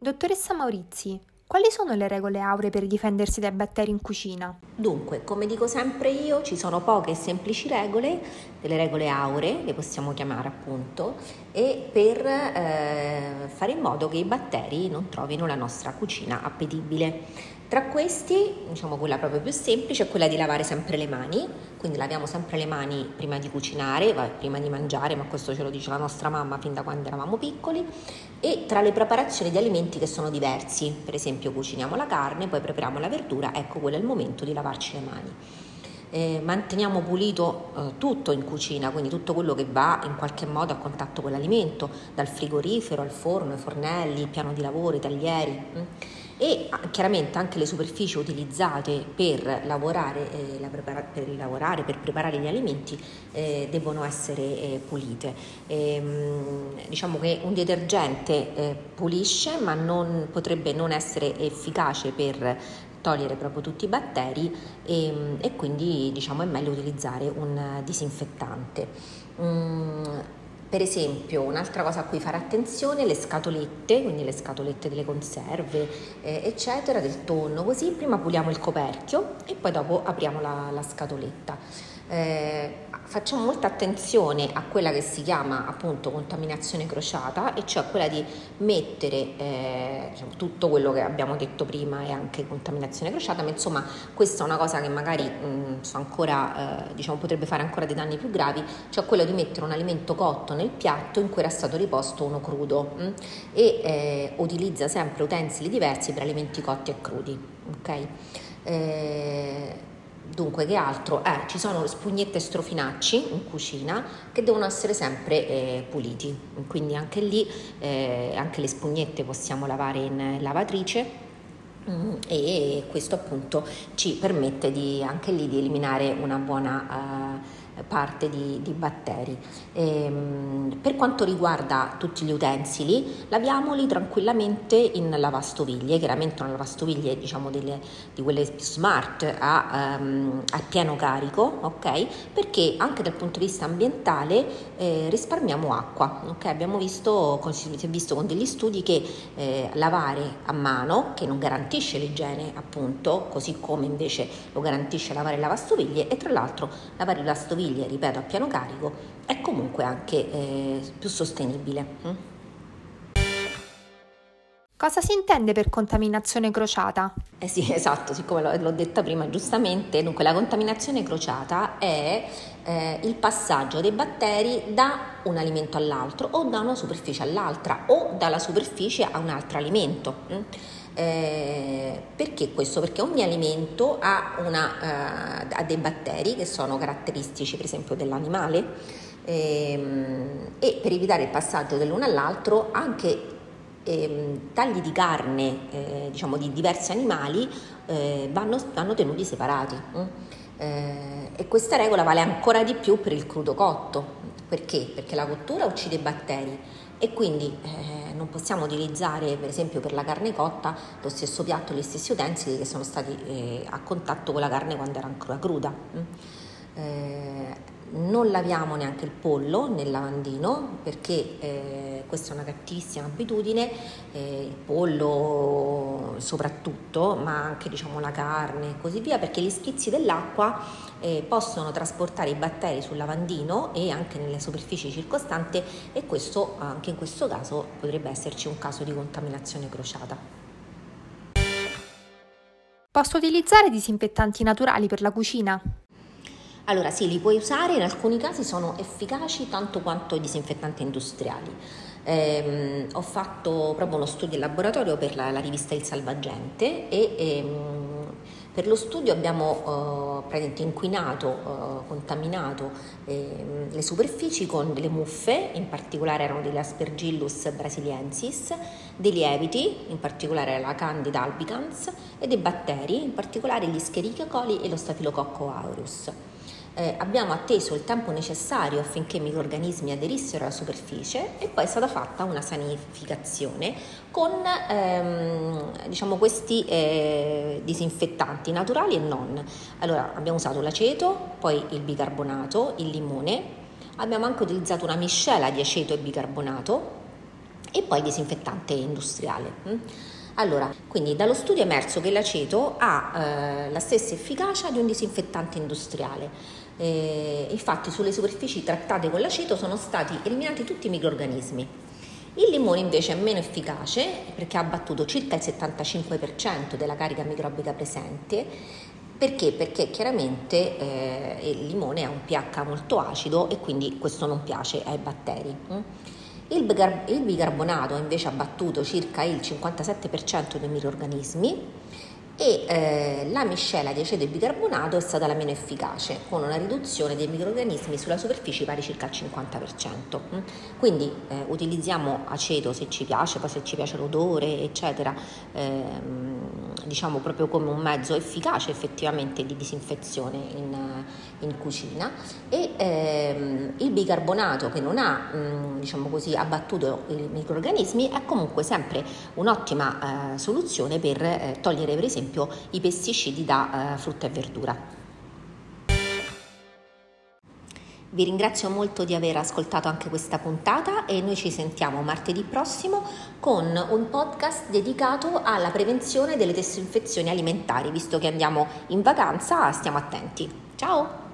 Dottoressa Maurizi, quali sono le regole auree per difendersi dai batteri in cucina? Dunque, come dico sempre io, ci sono poche e semplici regole, delle regole auree, le possiamo chiamare appunto, e per eh, fare in modo che i batteri non trovino la nostra cucina appetibile. Tra questi, diciamo quella proprio più semplice è quella di lavare sempre le mani, quindi laviamo sempre le mani prima di cucinare, prima di mangiare, ma questo ce lo dice la nostra mamma fin da quando eravamo piccoli, e tra le preparazioni di alimenti che sono diversi, per esempio cuciniamo la carne, poi prepariamo la verdura, ecco quello è il momento di lavarci le mani. Eh, manteniamo pulito eh, tutto in cucina, quindi tutto quello che va in qualche modo a contatto con l'alimento, dal frigorifero al forno, ai fornelli, il piano di lavoro, i taglieri. Hm e ah, chiaramente anche le superfici utilizzate per lavorare, eh, prepara- per, lavorare per, preparare gli alimenti eh, devono essere eh, pulite. E, ehm, diciamo che un detergente eh, pulisce ma non, potrebbe non essere efficace per togliere proprio tutti i batteri e, ehm, e quindi diciamo, è meglio utilizzare un disinfettante. Mm, per esempio, un'altra cosa a cui fare attenzione, le scatolette, quindi le scatolette delle conserve, eh, eccetera, del tonno, così prima puliamo il coperchio e poi dopo apriamo la, la scatoletta. Eh, facciamo molta attenzione a quella che si chiama appunto contaminazione crociata e cioè quella di mettere eh, diciamo, tutto quello che abbiamo detto prima è anche contaminazione crociata, ma insomma questa è una cosa che magari mh, ancora, eh, diciamo, potrebbe fare ancora dei danni più gravi, cioè quello di mettere un alimento cotto nel piatto in cui era stato riposto uno crudo mh, e eh, utilizza sempre utensili diversi per alimenti cotti e crudi. Okay? Dunque, che altro? Eh, ci sono spugnette e strofinacci in cucina che devono essere sempre eh, puliti, quindi anche lì, eh, anche le spugnette possiamo lavare in lavatrice mm, e questo appunto ci permette di, anche lì di eliminare una buona eh, parte di, di batteri. Ehm, per quanto riguarda tutti gli utensili, laviamoli tranquillamente in lavastoviglie, chiaramente una lavastoviglie diciamo delle, di quelle smart a, um, a, pieno carico, ok? Perché anche dal punto di vista ambientale eh, risparmiamo acqua, ok? Abbiamo visto, visto con degli studi che eh, lavare a mano, che non garantisce l'igiene appunto, così come invece lo garantisce lavare lavastoviglie e tra l'altro lavare lavastoviglie lavastoviglie, ripeto, a piano carico, è comunque anche eh, più sostenibile. Cosa si intende per contaminazione crociata? Eh sì, esatto, siccome l'ho, detta prima giustamente, dunque la contaminazione crociata è eh, il passaggio dei batteri da un alimento all'altro o da una superficie all'altra o dalla superficie a un altro alimento. Mm? Eh, perché questo? Perché ogni alimento ha, una, uh, ha, dei batteri che sono caratteristici per esempio dell'animale ehm, e per evitare il passaggio dell'uno all'altro anche ehm, tagli di carne eh, diciamo di diversi animali eh, vanno, vanno, tenuti separati. Mm? Eh, e questa regola vale ancora di più per il crudo cotto. Perché? Perché la cottura uccide i batteri e quindi eh, non possiamo utilizzare per esempio per la carne cotta lo stesso piatto, gli stessi utensili che sono stati eh, a contatto con la carne quando era ancora cruda. Mm? Non laviamo neanche il pollo nel lavandino perché eh, questa è una cattivissima abitudine, eh, il pollo soprattutto, ma anche diciamo, la carne e così via, perché gli schizzi dell'acqua eh, possono trasportare i batteri sul lavandino e anche nelle superfici circostanti e questo anche in questo caso potrebbe esserci un caso di contaminazione crociata. Posso utilizzare disinfettanti naturali per la cucina? Allora sì, li puoi usare, in alcuni casi sono efficaci tanto quanto i disinfettanti industriali. Eh, ho fatto proprio uno studio in laboratorio per la, la rivista Il Salvagente e ehm, per lo studio abbiamo eh, inquinato, eh, contaminato eh, le superfici con delle muffe, in particolare erano delle Aspergillus brasiliensis, dei lieviti, in particolare la Candida albicans, e dei batteri, in particolare gli Escherichia coli e lo Staphylococcus aureus eh, abbiamo atteso il tempo necessario affinché i microrganismi aderissero alla superficie e poi è stata fatta una sanificazione con ehm, diciamo questi eh, disinfettanti naturali e non. Allora abbiamo usato l'aceto, poi il bicarbonato, il limone, abbiamo anche utilizzato una miscela di aceto e bicarbonato e poi disinfettante industriale. Mm. Allora, quindi dallo studio è emerso che l'aceto ha eh, la stessa efficacia di un disinfettante industriale. Eh, infatti sulle superfici trattate con l'aceto sono stati eliminati tutti i microrganismi. Il limone invece è meno efficace perché ha abbattuto circa il 75% della carica microbica presente. Perché? Perché chiaramente eh, il limone ha un pH molto acido e quindi questo non piace ai batteri. Mm. Il, bicarbonato ha invece abbattuto circa il 57% dei microorganismi e eh, la miscela di aceto e bicarbonato è stata la meno efficace, con una riduzione dei microrganismi sulla superficie pari circa al 50%. Mm. Quindi eh, utilizziamo aceto se ci piace, poi se ci piace l'odore, eccetera, ehm, diciamo proprio come un mezzo efficace effettivamente di disinfezione in, in cucina e ehm, il bicarbonato che non ha mh, diciamo così, abbattuto i microrganismi è comunque sempre un'ottima eh, soluzione per eh, togliere per esempio esempio i pesticidi da eh, frutta e verdura. Vi ringrazio molto di aver ascoltato anche questa puntata e noi ci sentiamo martedì prossimo con un podcast dedicato alla prevenzione delle disinfezioni alimentari. Visto che andiamo in vacanza, stiamo attenti. Ciao!